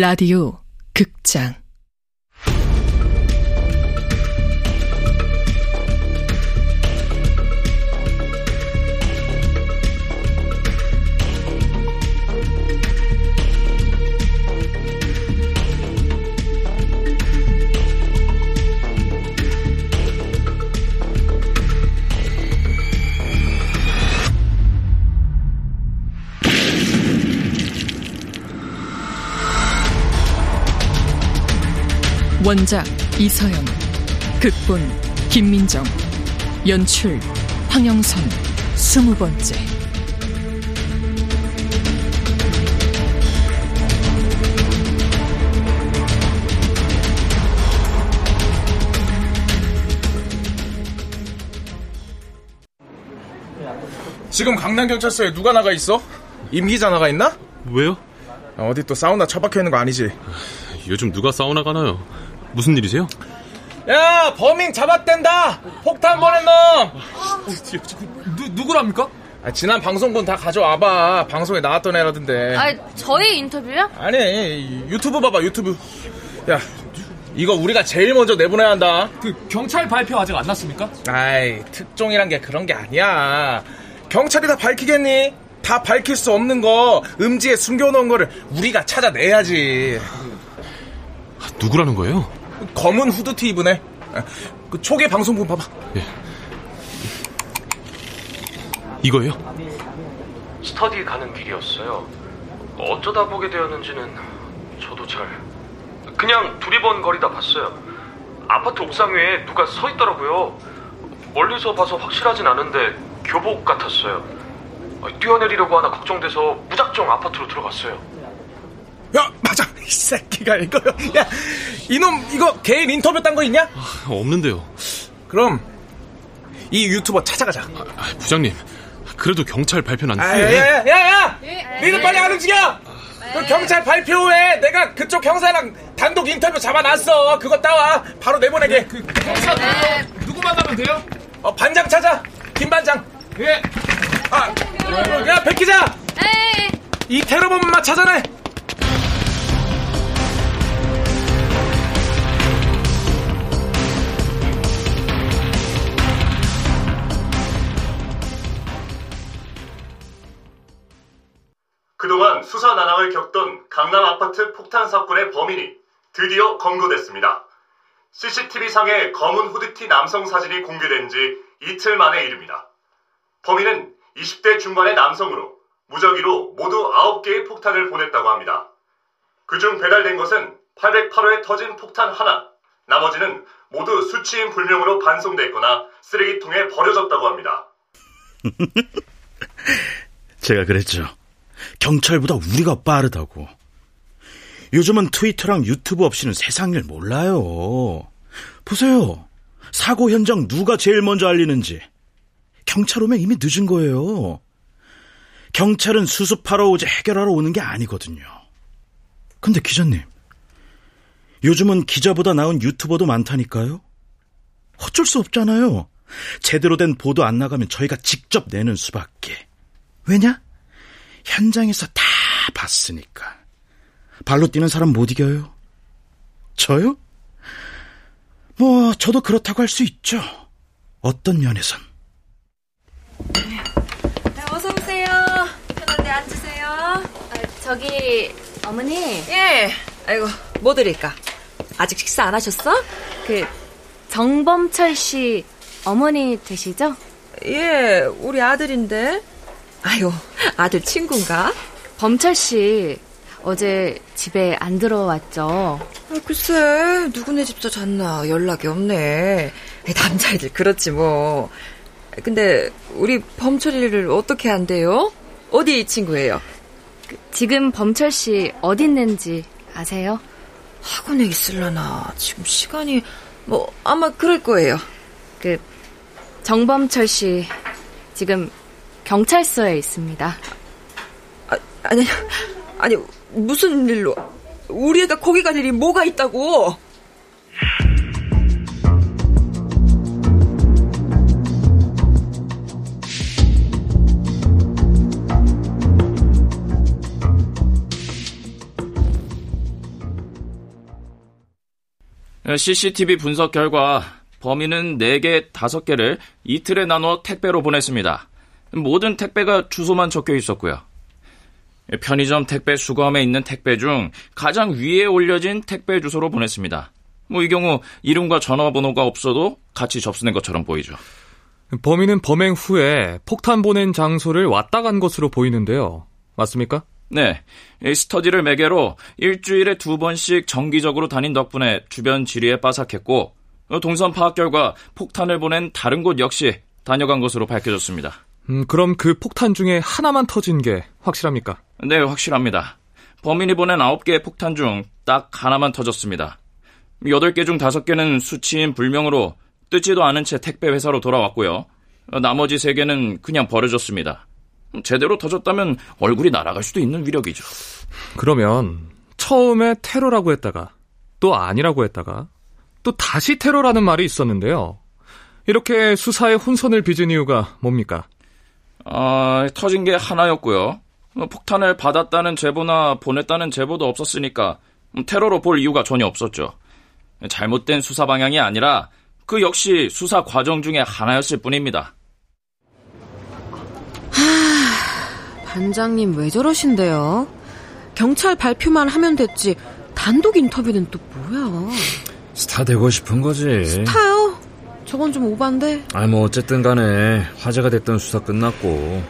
라디오 극장 원작 이서영 극본 김민정 연출 황영선 스무 번째 지금 강남경찰서에 누가 나가 있어? 임 기자 나가 있나? 왜요? 어디 또 사우나 처박혀 있는 거 아니지? 요즘 누가 사우나 가나요? 무슨 일이세요? 야 범인 잡았댄다 폭탄 보낸 놈 누, 누구랍니까? 아, 지난 방송분 다 가져와봐 방송에 나왔던 애라던데 아, 저희 인터뷰요? 아니 유튜브 봐봐 유튜브 야 이거 우리가 제일 먼저 내보내야 한다 그 경찰 발표 아직 안 났습니까? 아이 특종이란 게 그런 게 아니야 경찰이 다 밝히겠니? 다 밝힐 수 없는 거 음지에 숨겨놓은 거를 우리가 찾아내야지 누구라는 거예요? 검은 후드티 입은 애. 그 초기 방송분 봐봐. 예. 이거예요? 스터디 가는 길이었어요. 어쩌다 보게 되었는지는 저도 잘 그냥 두리번거리다 봤어요. 아파트 옥상 위에 누가 서 있더라고요. 멀리서 봐서 확실하진 않은데 교복 같았어요. 뛰어내리려고 하나 걱정돼서 무작정 아파트로 들어갔어요. 이 새끼가 이거요. 야 이놈 이거 개인 인터뷰 딴 거 있냐? 아, 없는데요. 그럼 이 유튜버 찾아가자. 아, 부장님, 그래도 경찰 발표는 안 아, 돼. 야야야야! 니들 빨리 안 움직여! 그 경찰 발표 후에 내가 그쪽 형사랑 단독 인터뷰 잡아놨어. 그거 따와. 바로 내보내게. 그 경찰 누구 만나면 돼요? 어, 반장 찾아. 김 반장. 예. 아, 야, 백 기자. 에이, 이 테러범만 찾아내. 그동안 수사 난항을 겪던 강남 아파트 폭탄 사건의 범인이 드디어 검거됐습니다. CCTV상의 검은 후드티 남성 사진이 공개된 지 이틀 만의 일입니다. 범인은 20대 중반의 남성으로 무작위로 모두 9개의 폭탄을 보냈다고 합니다. 그중 배달된 것은 808호에 터진 폭탄 하나, 나머지는 모두 수치인 불명으로 반송됐거나 쓰레기통에 버려졌다고 합니다. 제가 그랬죠. 경찰보다 우리가 빠르다고. 요즘은 트위터랑 유튜브 없이는 세상 일 몰라요. 보세요. 사고 현장 누가 제일 먼저 알리는지. 경찰 오면 이미 늦은 거예요. 경찰은 수습하러 오지 해결하러 오는 게 아니거든요. 근데 기자님, 요즘은 기자보다 나은 유튜버도 많다니까요? 어쩔 수 없잖아요. 제대로 된 보도 안 나가면 저희가 직접 내는 수밖에. 왜냐? 현장에서 다 봤으니까. 발로 뛰는 사람 못 이겨요. 저요? 뭐, 저도 그렇다고 할 수 있죠. 어떤 면에선. 네, 어서 오세요. 편한데 앉으세요. 아, 저기, 어머니. 예. 아이고, 뭐 드릴까? 아직 식사 안 하셨어? 그, 정범철 씨 어머니 되시죠? 예, 우리 아들인데. 아유, 아들 친구인가? 범철 씨 어제 집에 안 들어왔죠? 아, 글쎄, 누구네 집서 잤나 연락이 없네. 남자애들 그렇지 뭐. 근데 우리 범철이를 어떻게 한대요? 어디 친구예요? 그, 지금 범철 씨 어디 있는지 아세요? 학원에 있을라나 지금 시간이 뭐 아마 그럴 거예요. 그 정범철 씨 지금 경찰서에 있습니다. 아, 아니 아니 무슨 일로 우리 애가 거기 갈 일이 뭐가 있다고? CCTV 분석 결과 범인은 4개, 5개를 이틀에 나눠 택배로 보냈습니다. 모든 택배가 주소만 적혀 있었고요. 편의점 택배 수거함에 있는 택배 중 가장 위에 올려진 택배 주소로 보냈습니다. 뭐 이 경우 이름과 전화번호가 없어도 같이 접수된 것처럼 보이죠. 범인은 범행 후에 폭탄 보낸 장소를 왔다 간 것으로 보이는데요. 맞습니까? 네. 스터디를 매개로 일주일에 두 번씩 정기적으로 다닌 덕분에 주변 지리에 빠삭했고 동선 파악 결과 폭탄을 보낸 다른 곳 역시 다녀간 것으로 밝혀졌습니다. 음, 그럼 그 폭탄 중에 하나만 터진 게 확실합니까? 네, 확실합니다. 범인이 보낸 9개의 폭탄 중 딱 하나만 터졌습니다. 8개 중 5개는 수치인 불명으로 뜯지도 않은 채 택배 회사로 돌아왔고요. 나머지 3개는 그냥 버려졌습니다. 제대로 터졌다면 얼굴이 날아갈 수도 있는 위력이죠. 그러면 처음에 테러라고 했다가 또 아니라고 했다가 또 다시 테러라는 말이 있었는데요. 이렇게 수사에 혼선을 빚은 이유가 뭡니까? 아, 터진 게 하나였고요. 폭탄을 받았다는 제보나 보냈다는 제보도 없었으니까 테러로 볼 이유가 전혀 없었죠. 잘못된 수사 방향이 아니라 그 역시 수사 과정 중에 하나였을 뿐입니다. 하, 반장님 왜 저러신데요? 경찰 발표만 하면 됐지 단독 인터뷰는 또 뭐야? 스타 되고 싶은 거지. 스타요? 저건 좀 오반데? 아, 뭐 어쨌든 간에 화제가 됐던 수사 끝났고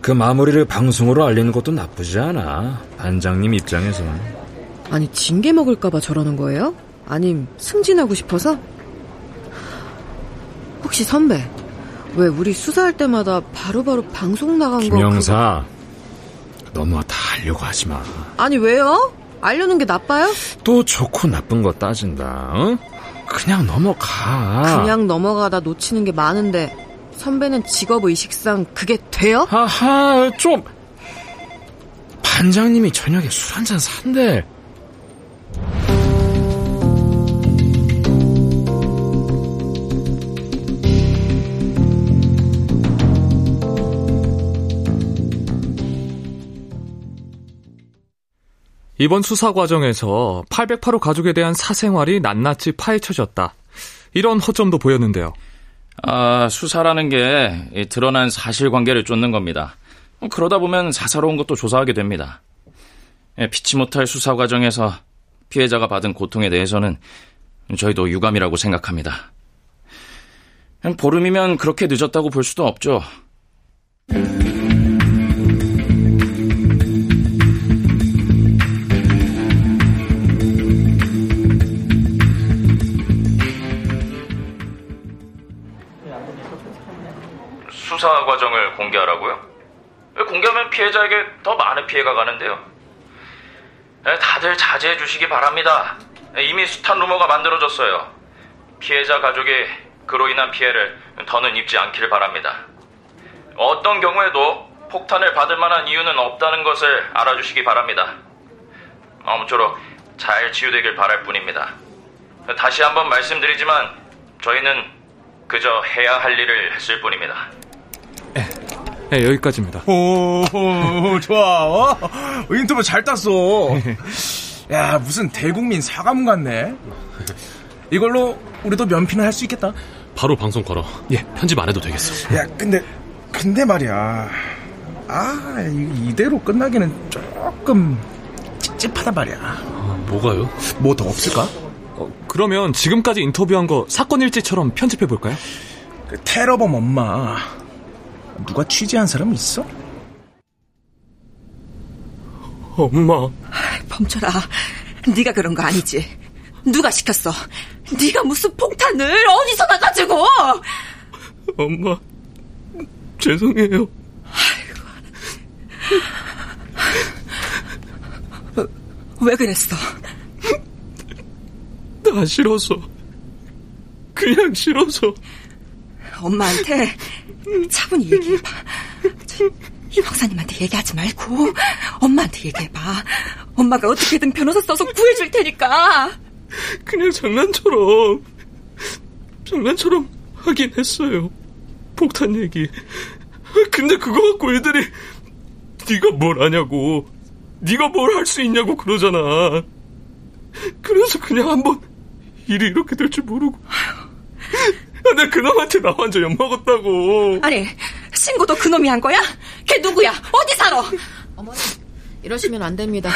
그 마무리를 방송으로 알리는 것도 나쁘지 않아. 반장님 입장에서는. 아니 징계 먹을까봐 저러는 거예요? 아님 승진하고 싶어서? 혹시 선배 왜 우리 수사할 때마다 바로바로 바로 방송 나간 김영사, 거 김영사 그거... 너무 다 알려고 하지 마. 아니 왜요? 알려는 게 나빠요? 또 좋고 나쁜 거 따진다. 어? 그냥 넘어가. 그냥 넘어가다 놓치는 게 많은데 선배는 직업 의식상 그게 돼요? 하하 좀 반장님이 저녁에 술 한 잔 산대. 이번 수사 과정에서 808호 가족에 대한 사생활이 낱낱이 파헤쳐졌다. 이런 허점도 보였는데요. 아, 수사라는 게 드러난 사실관계를 쫓는 겁니다. 그러다 보면 사사로운 것도 조사하게 됩니다. 예, 피치 못할 수사 과정에서 피해자가 받은 고통에 대해서는 저희도 유감이라고 생각합니다. 보름이면 그렇게 늦었다고 볼 수도 없죠. 수사 과정을 공개하라고요? 공개하면 피해자에게 더 많은 피해가 가는데요. 다들 자제해 주시기 바랍니다. 이미 숱한 루머가 만들어졌어요. 피해자 가족이 그로 인한 피해를 더는 입지 않기를 바랍니다. 어떤 경우에도 폭탄을 받을 만한 이유는 없다는 것을 알아주시기 바랍니다. 아무쪼록 잘 치유되길 바랄 뿐입니다. 다시 한번 말씀드리지만 저희는 그저 해야 할 일을 했을 뿐입니다. 네, 네 여기까지입니다. 오, 오 좋아. 어? 인터뷰 잘 땄어. 야, 무슨 대국민 사과문 같네. 이걸로 우리도 면피는 할 수 있겠다. 바로 방송 걸어. 예, 편집 안 해도 되겠어. 야, 근데 근데 말이야. 아, 이대로 끝나기는 조금 찝찝하단 말이야. 어, 뭐가요? 뭐 더 없을까? 어, 그러면 지금까지 인터뷰한 거 사건 일지처럼 편집해 볼까요? 그 테러범 엄마 누가 취재한 사람 있어? 엄마. 범철아, 네가 그런 거 아니지? 누가 시켰어? 네가 무슨 폭탄을 어디서 나가지고? 엄마, 죄송해요. 아이고. 왜 그랬어? 다 싫어서. 그냥 싫어서. 엄마한테 차분히 얘기해봐. 이 박사님한테 얘기하지 말고 엄마한테 얘기해봐. 엄마가 어떻게든 변호사 써서 구해줄 테니까. 그냥 장난처럼 장난처럼 하긴 했어요. 폭탄 얘기. 근데 그거 갖고 애들이 네가 뭘 하냐고, 네가 뭘 할 수 있냐고 그러잖아. 그래서 그냥 한번 일이 이렇게 될 줄 모르고. 아, 내가 그놈한테 나 완전 엿먹었다고. 아니, 신고도 그놈이 한 거야? 걔 누구야? 어디 살아? 어머니, 이러시면 안 됩니다.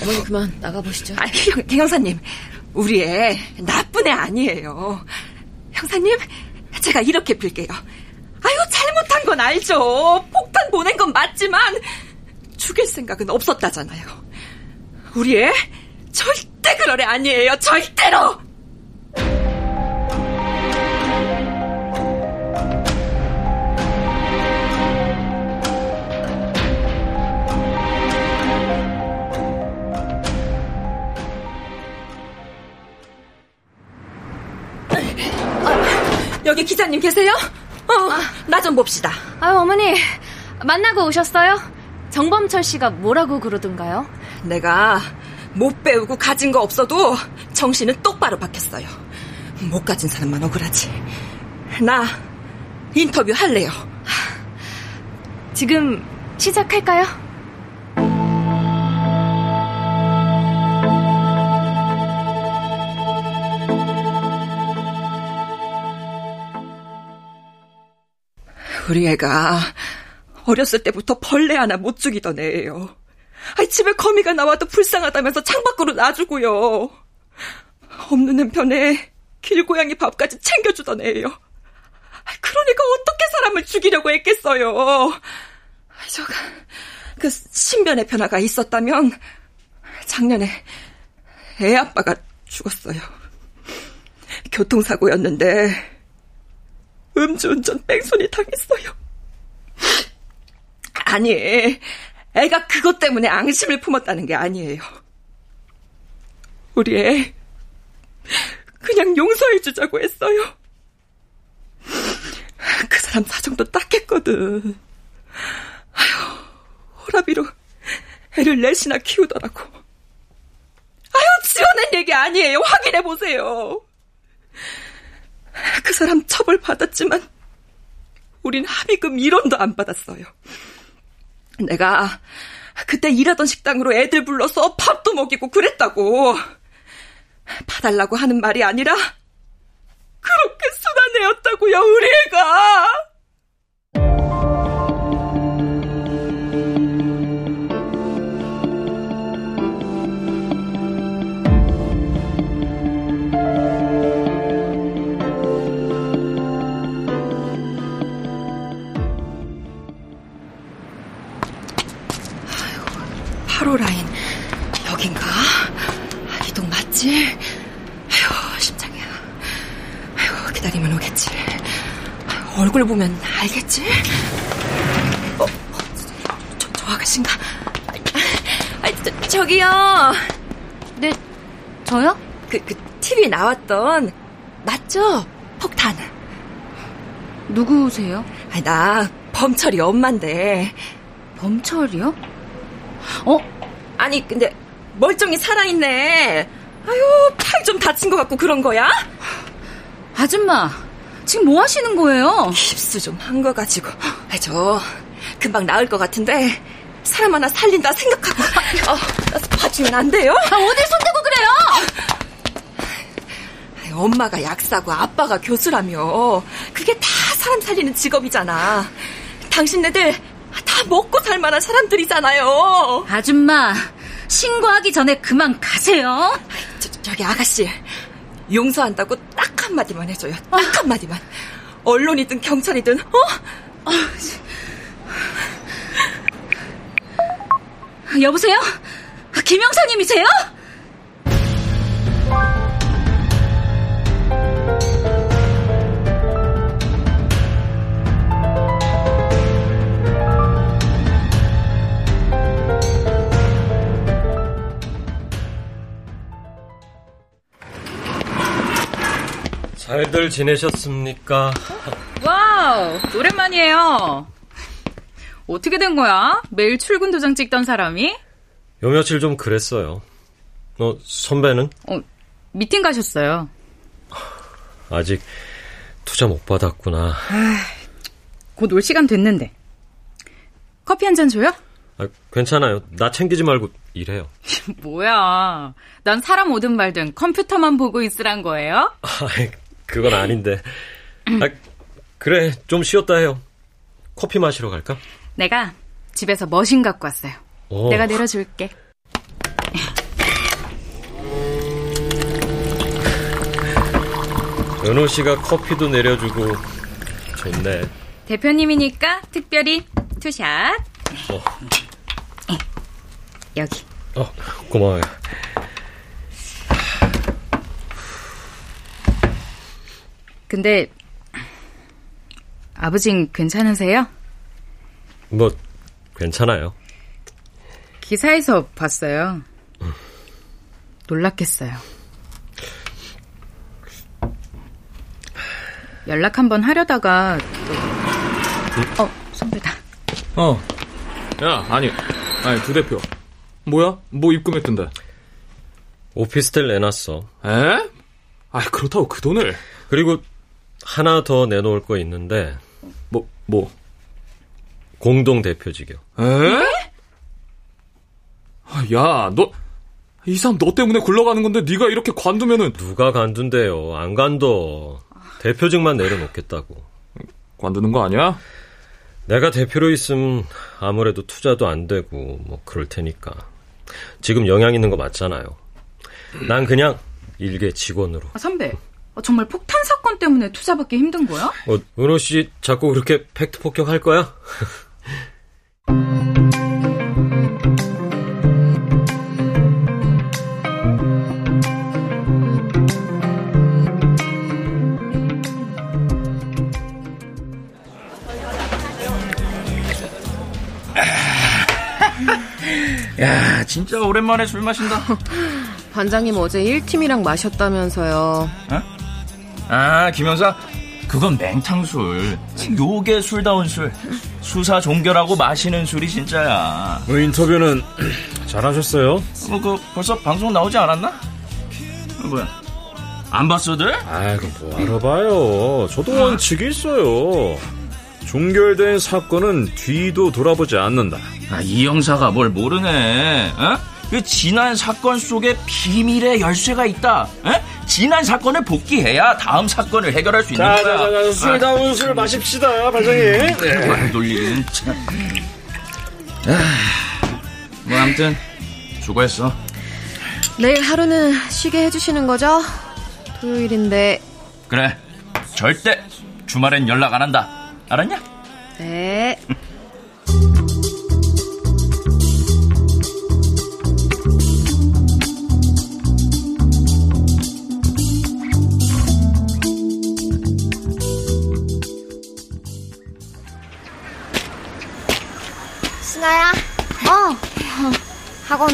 어머니 그만 나가보시죠. 아, 형, 형사님, 우리 애 나쁜 애 아니에요. 형사님, 제가 이렇게 빌게요. 아유, 잘못한 건 알죠. 폭탄 보낸 건 맞지만 죽일 생각은 없었다잖아요. 우리 애 절대 그럴 애 아니에요. 절대로! 여기 기자님 계세요? 어, 나좀 봅시다. 아유, 어머니, 만나고 오셨어요? 정범철 씨가 뭐라고 그러던가요? 내가 못 배우고 가진 거 없어도 정신은 똑바로 박혔어요. 못 가진 사람만 억울하지. 나 인터뷰 할래요. 지금 시작할까요? 우리 애가 어렸을 때부터 벌레 하나 못 죽이던 애예요. 아이, 집에 거미가 나와도 불쌍하다면서 창밖으로 놔주고요. 없는 남편에 길고양이 밥까지 챙겨주던 애예요. 그러니까 어떻게 사람을 죽이려고 했겠어요. 저가 그 신변의 변화가 있었다면 작년에 애 아빠가 죽었어요. 교통사고였는데 음주운전 뺑소니 당했어요. 아니, 애가 그것 때문에 앙심을 품었다는 게 아니에요. 우리 애 그냥 용서해주자고 했어요. 그 사람 사정도 딱했거든. 아휴, 호라비로 애를 넷이나 키우더라고. 아유, 지어낸 얘기 아니에요. 확인해보세요. 그 사람 처벌 받았지만, 우린 합의금 1원도 안 받았어요. 내가 그때 일하던 식당으로 애들 불러서 밥도 먹이고 그랬다고. 봐달라고 하는 말이 아니라, 그렇게 순한 애였다고요, 우리 애가! 아이고, 8호 라인, 여긴가? 이동 맞지? 아휴, 심장이야. 아휴, 기다리면 오겠지. 얼굴 보면 알겠지? 어, 저, 저 아가씨인가? 아, 저, 저기요. 네, 저요? 그, 그, TV 나왔던, 맞죠? 폭탄. 누구세요? 아, 나, 범철이 엄만데. 범철이요? 어? 아니, 근데, 멀쩡히 살아있네. 아유, 팔 좀 다친 것 같고 그런 거야? 아줌마, 지금 뭐 하시는 거예요? 깁스 좀 한 거 가지고. 아, 저, 금방 나을 것 같은데, 사람 하나 살린다 생각하고. 어, 봐주면 안 돼요? 아, 어딜 손대고 그래요? 엄마가 약사고 아빠가 교수라며. 그게 다 사람 살리는 직업이잖아. 당신네들 다 먹고 살 만한 사람들이잖아요. 아줌마, 신고하기 전에 그만 가세요. 저, 저기 아가씨, 용서한다고 딱 한마디만 해줘요. 딱 한마디만. 언론이든 경찰이든, 어? 여보세요? 김영사님이세요? 잘들 지내셨습니까? wow, 오랜만이에요. 어떻게 된 거야? 매일 출근 도장 찍던 사람이? 요 며칠 좀 그랬어요. 어, 선배는? 어, 미팅 가셨어요. 아직 투자 못 받았구나. 곧 올 시간 됐는데. 커피 한 잔 줘요? 아, 괜찮아요. 나 챙기지 말고 일해요. 뭐야. 난 사람 오든 말든 컴퓨터만 보고 있으란 거예요? 아, 그건 아닌데. 아, 그래, 좀 쉬었다 해요. 커피 마시러 갈까? 내가 집에서 머신 갖고 왔어요. 오. 내가 내려줄게. 은호 씨가 커피도 내려주고 좋네. 대표님이니까 특별히 two shot. 어. 여기. 어, 고마워요. 근데 아버진 괜찮으세요? 뭐 괜찮아요. 기사에서 봤어요. 놀랐겠어요. 연락 한번 하려다가 또... 어 선배다. 어. 야 아니 아니 두 대표. 뭐야? 뭐 입금했던데? 오피스텔 내놨어. 에? 아 그렇다고 그 돈을. 그리고 하나 더 내놓을 거 있는데. 뭐 뭐? 공동 대표직이요. 에? 아, 야, 너, 이 사람 너 때문에 굴러가는 건데 네가 이렇게 관두면은 누가 관둔대요? 안 관둬. 대표직만 내려놓겠다고. 관두는 거 아니야? 내가 대표로 있으면 아무래도 투자도 안 되고 뭐 그럴 테니까. 지금 영향 있는 거 맞잖아요. 난 그냥 일개 직원으로. 아, 선배, 어, 정말 폭탄 사건 때문에 투자받기 힘든 거야? 어, 은호 씨 자꾸 그렇게 팩트 폭격할 거야? 야, 진짜 오랜만에 술 마신다. 반장님 어제 1팀이랑 마셨다면서요. 어? 아, 김영사. 그건 맹탕술. 요게 술다운 술. 수사 종결하고 마시는 술이 진짜야. 뭐 인터뷰는 잘하셨어요? 뭐, 그, 벌써 방송 나오지 않았나? 어, 뭐야? 안 봤어들? 아이고, 뭐 알아봐요. 저도 원칙이 있어요. 종결된 사건은 뒤도 돌아보지 않는다. 아, 이 형사가 뭘 모르네. 어? 그 지난 사건 속에 비밀의 열쇠가 있다. 어? 지난 사건을 복귀해야 다음 사건을 해결할 수 있는 자, 거야. 자, 자, 자, 술다운 아. 술 마십시다, 반장님. 네. 말 돌리기는 참. 뭐 아무튼 수고했어. 내일 하루는 쉬게 해주시는 거죠? 토요일인데. 그래. 절대 주말엔 연락 안 한다. 알았냐? 네.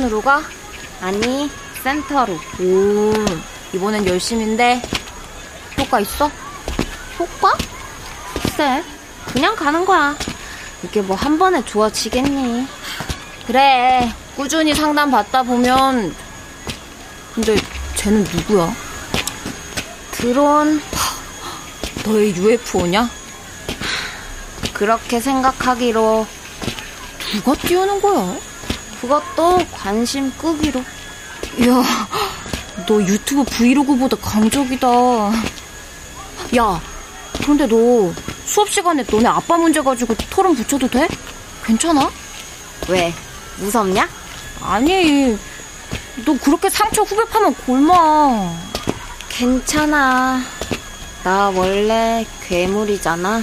학원으로 가? 아니, 센터로. 오, 이번엔 열심인데, 효과 있어? 효과? 글쎄, 그냥 가는 거야. 이게 뭐 한 번에 좋아지겠니? 그래, 꾸준히 상담 받다 보면, 근데 쟤는 누구야? 드론, 너의 UFO냐? 그렇게 생각하기로 누가 띄우는 거야? 그것도 관심 끄기로. 야, 너 유튜브 브이로그보다 강적이다. 야, 그런데 너 수업 시간에 너네 아빠 문제 가지고 토론 붙여도 돼? 괜찮아? 왜? 무섭냐? 아니, 너 그렇게 상처 후배 파면 골마. 괜찮아. 나 원래 괴물이잖아.